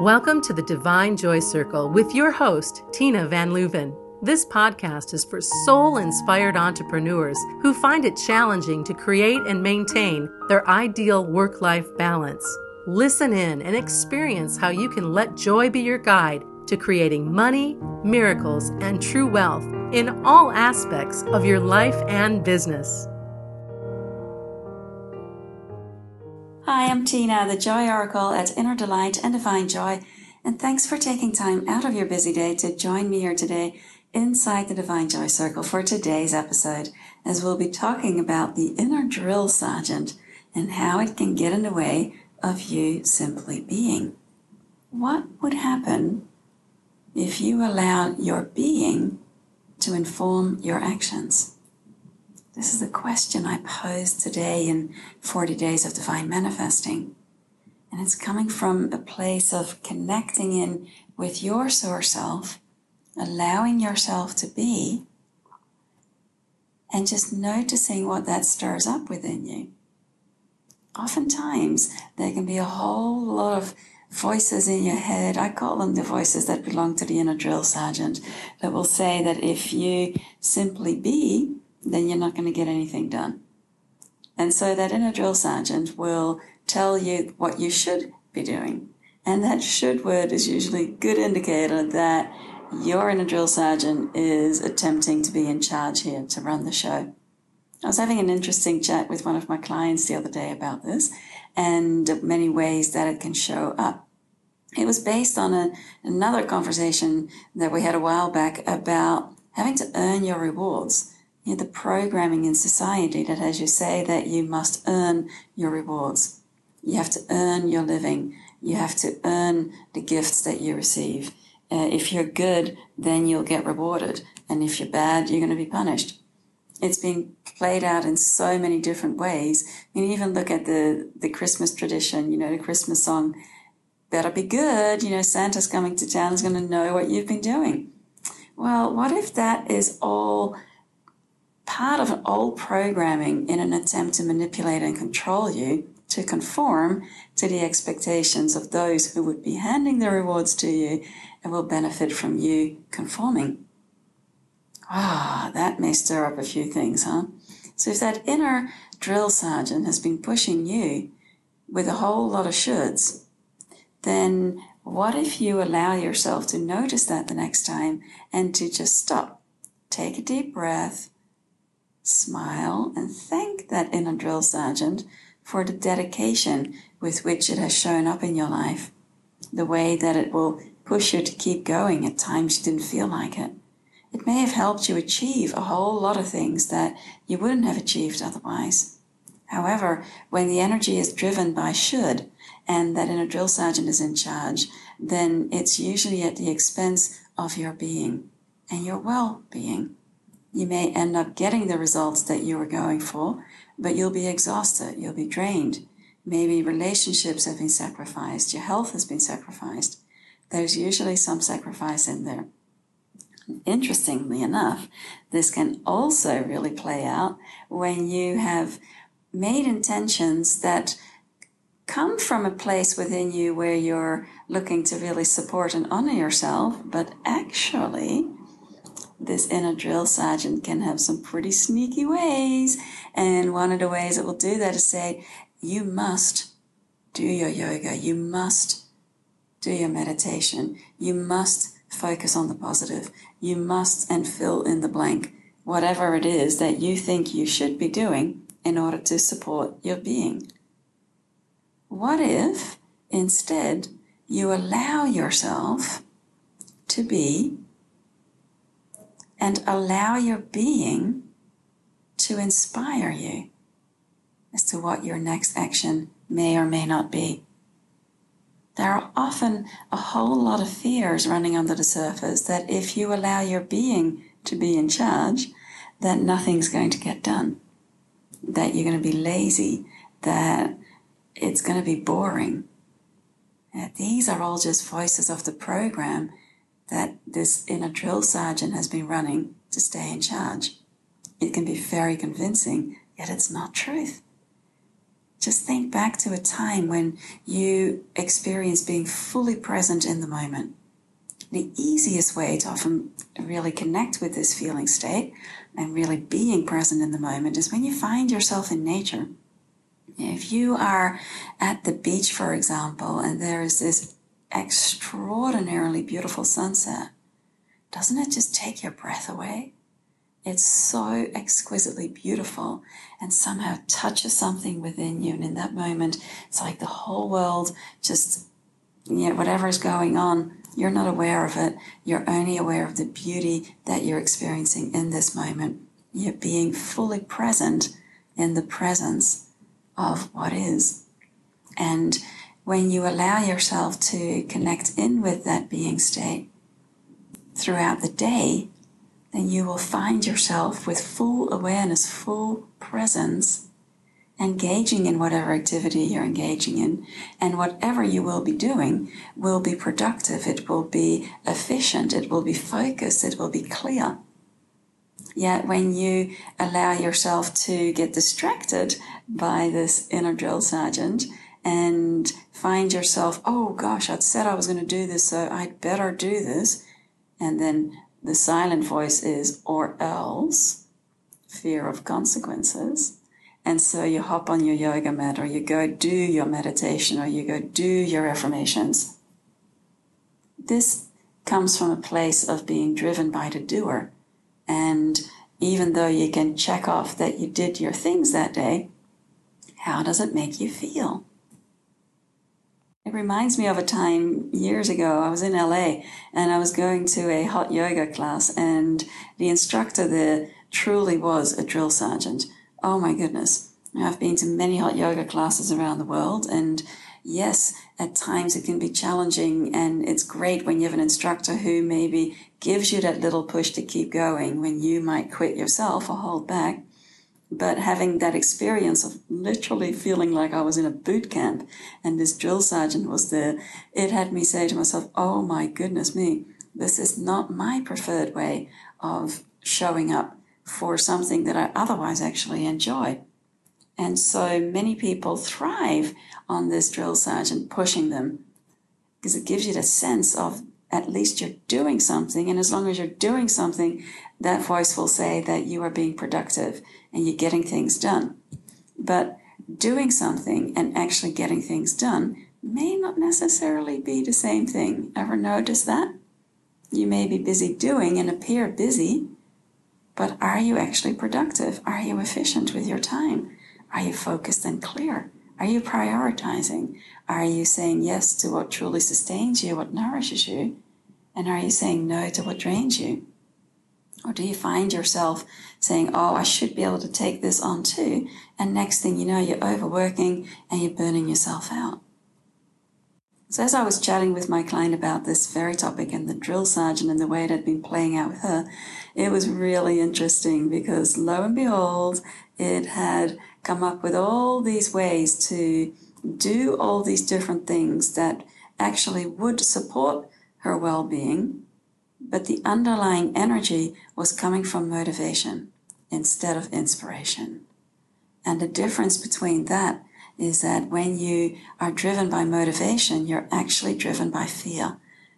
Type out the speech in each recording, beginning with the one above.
Welcome to the Divine Joy Circle with your host, Tina Van Leuven. This podcast is for soul inspired entrepreneurs who find it challenging to create and maintain their ideal work life balance. Listen in and experience how you can let joy be your guide to creating money, miracles, and true wealth in all aspects of your life and business. Hi, I'm Tina, the Joy Oracle at Inner Delight and Divine Joy, and thanks for taking time out of your busy day to join me here today inside the Divine Joy Circle for today's episode, as we'll be talking about the inner drill sergeant and how it can get in the way of you simply being. What would happen if you allowed your being to inform your actions? This is the question I pose today in 40 Days of Divine Manifesting. And it's coming from a place of connecting in with your source self, allowing yourself to be, and just noticing what that stirs up within you. Oftentimes, there can be a whole lot of voices in your head. I call them the voices that belong to the inner drill sergeant that will say that if you simply be, then you're not going to get anything done. And so that inner drill sergeant will tell you what you should be doing. And that should word is usually a good indicator that your inner drill sergeant is attempting to be in charge here to run the show. I was having an interesting chat with one of my clients the other day about this and many ways that it can show up. It was based on a, another conversation that we had a while back about having to earn your rewards know, the programming in society that as you say that you must earn your rewards. You have to earn your living. You have to earn the gifts that you receive. Uh, if you're good, then you'll get rewarded. And if you're bad, you're going to be punished. It's being played out in so many different ways. You can even look at the, the Christmas tradition, you know, the Christmas song, better be good. You know, Santa's coming to town is going to know what you've been doing. Well, what if that is all part of old programming in an attempt to manipulate and control you to conform to the expectations of those who would be handing the rewards to you and will benefit from you conforming. Ah, that may stir up a few things, huh? So if that inner drill sergeant has been pushing you with a whole lot of shoulds, then what if you allow yourself to notice that the next time and to just stop, take a deep breath, smile, and thank that inner drill sergeant for the dedication with which it has shown up in your life, the way that it will push you to keep going at times you didn't feel like it. It may have helped you achieve a whole lot of things that you wouldn't have achieved otherwise. However, when the energy is driven by should and that inner drill sergeant is in charge, then it's usually at the expense of your being and your well being. You may end up getting the results that you were going for, but you'll be exhausted, you'll be drained. Maybe relationships have been sacrificed, your health has been sacrificed. There's usually some sacrifice in there. Interestingly enough, this can also really play out when you have made intentions that come from a place within you where you're looking to really support and honor yourself, but actually this inner drill sergeant can have some pretty sneaky ways. And one of the ways it will do that is say, you must do your yoga. You must do your meditation. You must focus on the positive. You must and fill in the blank, whatever it is that you think you should be doing in order to support your being. What if instead you allow yourself to be and allow your being to inspire you as to what your next action may or may not be. There are often a whole lot of fears running under the surface that if you allow your being to be in charge, that nothing's going to get done, that you're going to be lazy, that it's going to be boring. these are all just voices of the program that this inner drill sergeant has been running to stay in charge. It can be very convincing, yet it's not truth. just think back to a time when you experienced being fully present in the moment. The easiest way to often really connect with this feeling state and really being present in the moment is when you find yourself in nature. If you are at the beach, for example, and there is this extraordinarily beautiful sunset, doesn't it just take your breath away? It's so exquisitely beautiful and somehow touches something within you. And in that moment, it's like the whole world just, you know, whatever is going on, you're not aware of it. You're only aware of the beauty that you're experiencing in this moment. You're being fully present in the presence of what is. And when you allow yourself to connect in with that being state throughout the day, then you will find yourself with full awareness, full presence, engaging in whatever activity you're engaging in. And whatever you will be doing will be productive, it will be efficient, it will be focused, it will be clear. Yet when you allow yourself to get distracted by this inner drill sergeant and find yourself, oh gosh, I'd said I was going to do this, so I'd better do this. And then the silent voice is or else, fear of consequences. And so you hop on your yoga mat or you go do your meditation or you go do your affirmations. This comes from a place of being driven by the doer. And even though you can check off that you did your things that day, how does it make you feel? It reminds me of a time years ago. I was in LA and I was going to a hot yoga class, and the instructor there truly was a drill sergeant. Oh my goodness. I've been to many hot yoga classes around the world, and yes, at times it can be challenging, and it's great when you have an instructor who maybe gives you that little push to keep going when you might quit yourself or hold back but having that experience of literally feeling like I was in a boot camp and this drill sergeant was there, it had me say to myself, oh my goodness me, this is not my preferred way of showing up for something that I otherwise actually enjoy. And so many people thrive on this drill sergeant pushing them because it gives you the sense of at least you're doing something. And as long as you're doing something, that voice will say that you are being productive and you're getting things done. But doing something and actually getting things done may not necessarily be the same thing. Ever notice that? You may be busy doing and appear busy, but are you actually productive? Are you efficient with your time? Are you focused and clear? Are you prioritizing? Are you saying yes to what truly sustains you, what nourishes you? And are you saying no to what drains you? Or do you find yourself saying, Oh, I should be able to take this on too? And next thing you know, you're overworking and you're burning yourself out. So, as I was chatting with my client about this very topic and the drill sergeant and the way it had been playing out with her, it was really interesting because lo and behold, it had come up with all these ways to do all these different things that actually would support her well being but the underlying energy was coming from motivation instead of inspiration. And the difference between that is that when you are driven by motivation, you're actually driven by fear.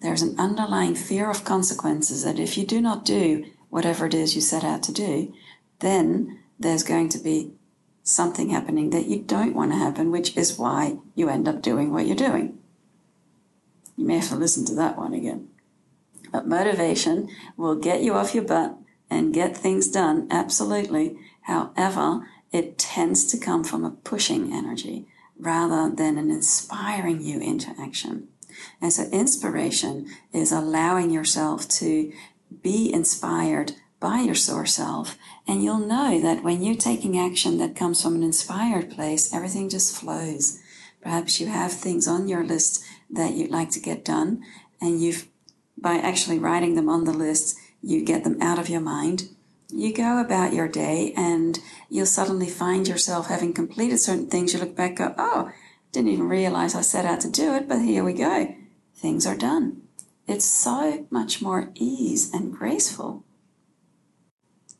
There's an underlying fear of consequences that if you do not do whatever it is you set out to do, then there's going to be something happening that you don't want to happen, which is why you end up doing what you're doing. You may have to listen to that one again. But motivation will get you off your butt and get things done, absolutely. However, it tends to come from a pushing energy rather than an inspiring you into action. And so inspiration is allowing yourself to be inspired by your source self. And you'll know that when you're taking action that comes from an inspired place, everything just flows. Perhaps you have things on your list that you'd like to get done and you've by actually writing them on the list, you get them out of your mind. You go about your day and you'll suddenly find yourself having completed certain things. You look back, go, oh, didn't even realize I set out to do it, but here we go. Things are done. It's so much more ease and graceful.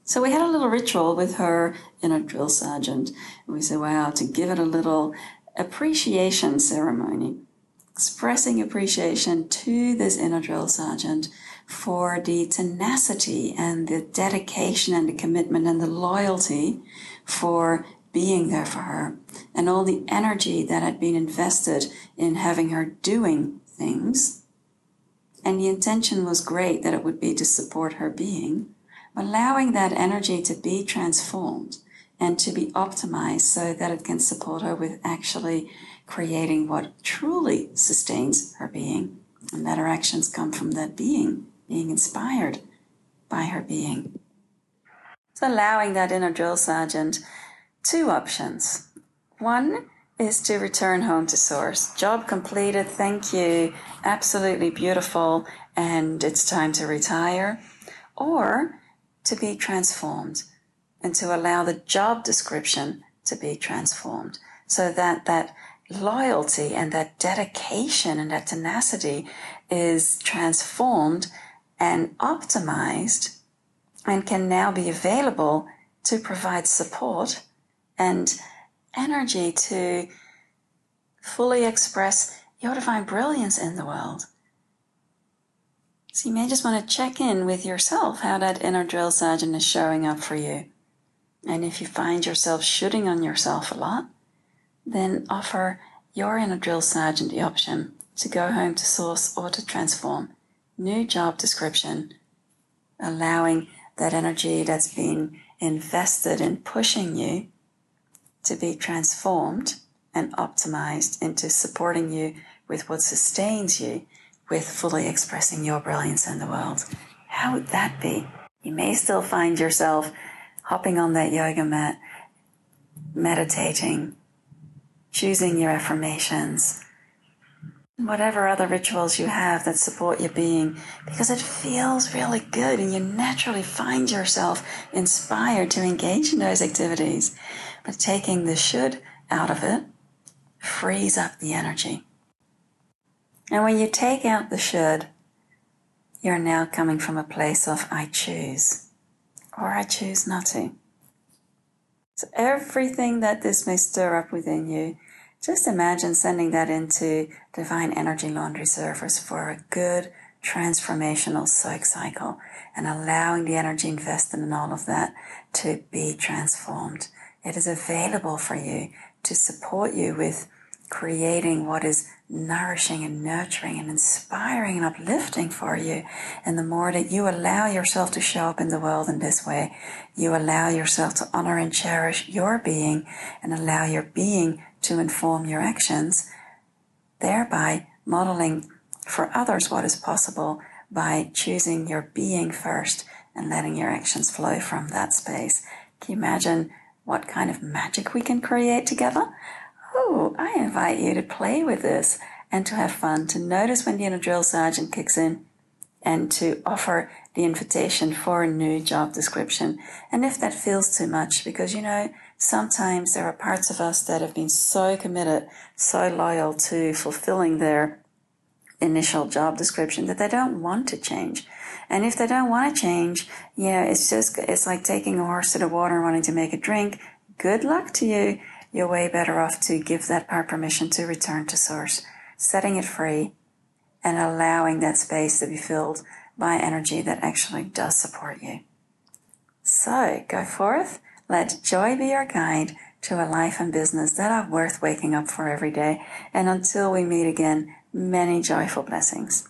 So we had a little ritual with her inner drill sergeant. And we said, wow, to give it a little appreciation ceremony, expressing appreciation to this inner drill sergeant for the tenacity and the dedication and the commitment and the loyalty for being there for her and all the energy that had been invested in having her doing things. And the intention was great that it would be to support her being allowing that energy to be transformed and to be optimized so that it can support her with actually creating what truly sustains her being and that her actions come from that being, being inspired by her being. So allowing that inner drill sergeant two options. One is to return home to source. Job completed, thank you, absolutely beautiful, and it's time to retire. Or to be transformed and to allow the job description to be transformed so that that loyalty and that dedication and that tenacity is transformed and optimized and can now be available to provide support and energy to fully express your divine brilliance in the world. So you may just want to check in with yourself how that inner drill sergeant is showing up for you. And if you find yourself shooting on yourself a lot, then offer your inner drill sergeant the option to go home to source or to transform. New job description, allowing that energy that's been invested in pushing you to be transformed and optimized into supporting you with what sustains you with fully expressing your brilliance in the world. How would that be? You may still find yourself hopping on that yoga mat, meditating, choosing your affirmations, whatever other rituals you have that support your being, because it feels really good and you naturally find yourself inspired to engage in those activities. But taking the should out of it frees up the energy. And when you take out the should, you're now coming from a place of I choose or I choose not to. So everything that this may stir up within you, just imagine sending that into divine energy laundry service for a good transformational psych cycle and allowing the energy invested in all of that to be transformed. It is available for you to support you with creating what is nourishing and nurturing and inspiring and uplifting for you. And the more that you allow yourself to show up in the world in this way, you allow yourself to honor and cherish your being and allow your being to inform your actions, thereby modeling for others what is possible by choosing your being first and letting your actions flow from that space. Can you imagine what kind of magic we can create together? Invite you to play with this and to have fun, to notice when the inner drill sergeant kicks in, and to offer the invitation for a new job description. And if that feels too much, because you know, sometimes there are parts of us that have been so committed, so loyal to fulfilling their initial job description that they don't want to change. And if they don't want to change, yeah, it's just, it's like taking a horse to the water and wanting to make a drink. Good luck to you you're way better off to give that part permission to return to source, setting it free and allowing that space to be filled by energy that actually does support you. So go forth, let joy be your guide to a life and business that are worth waking up for every day. And until we meet again, many joyful blessings.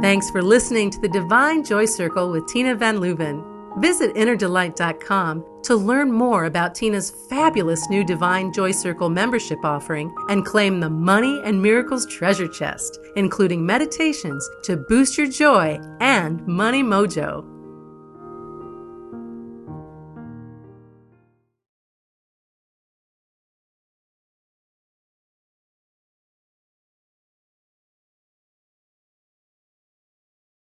Thanks for listening to the Divine Joy Circle with Tina Van Leuven. Visit innerdelight.com to learn more about Tina's fabulous new Divine Joy Circle membership offering and claim the Money and Miracles treasure chest, including meditations to boost your joy and money mojo.